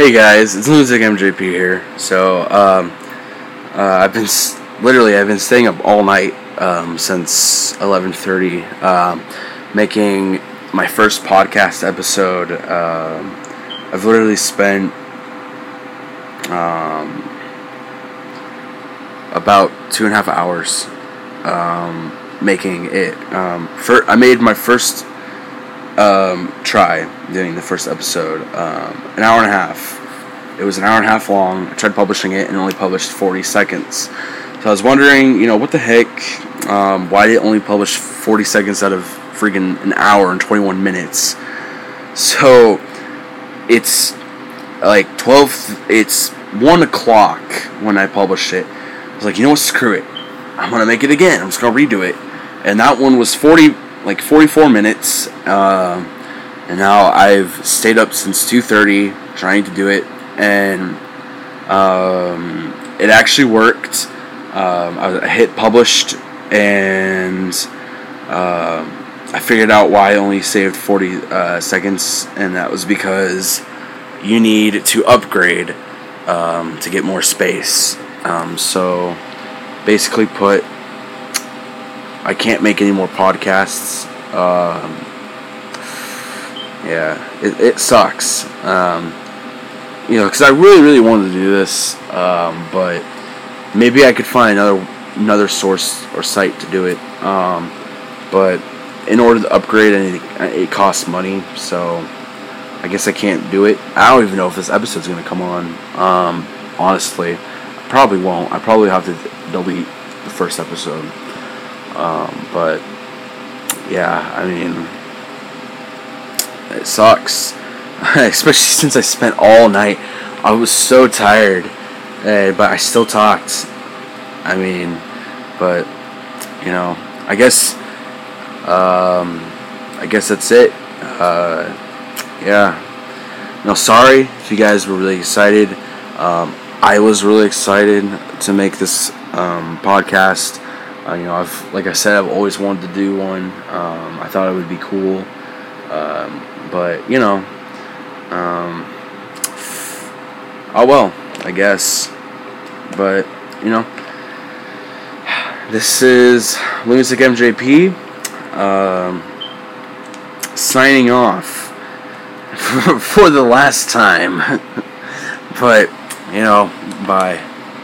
Hey guys, it's Lunatic MJP here. So, um, uh, I've been s- literally I've been staying up all night um, since 11:30, um, making my first podcast episode. Um, I've literally spent um, about two and a half hours um, making it. For I made my first um, try doing the first episode. Um, an hour and a half. It was an hour and a half long. I tried publishing it and only published 40 seconds. So I was wondering, you know, what the heck? Um, why did it only publish 40 seconds out of freaking an hour and 21 minutes? So it's like 12, it's 1 o'clock when I published it. I was like, you know what? Screw it. I'm going to make it again. I'm just going to redo it. And that one was 40 like 44 minutes, um, and now I've stayed up since 2:30 trying to do it, and um, it actually worked. Um, I hit published, and uh, I figured out why I only saved 40 uh, seconds, and that was because you need to upgrade um, to get more space. Um, so basically, put I can't make any more podcasts. Um, yeah, it, it sucks. Um, you know, because I really, really wanted to do this, um, but maybe I could find another another source or site to do it. Um, but in order to upgrade, it, it costs money, so I guess I can't do it. I don't even know if this episode's gonna come on. Um, honestly, probably won't. I probably have to delete the first episode. Um, but yeah, I mean, it sucks. Especially since I spent all night. I was so tired, uh, but I still talked. I mean, but you know, I guess, um, I guess that's it. Uh, yeah. No, sorry if you guys were really excited. Um, I was really excited to make this um, podcast. Uh, you know, I've like I said, I've always wanted to do one. Um, I thought it would be cool, um, but you know, um, oh well, I guess. But you know, this is Lunatic MJP um, signing off for the last time. but you know, bye.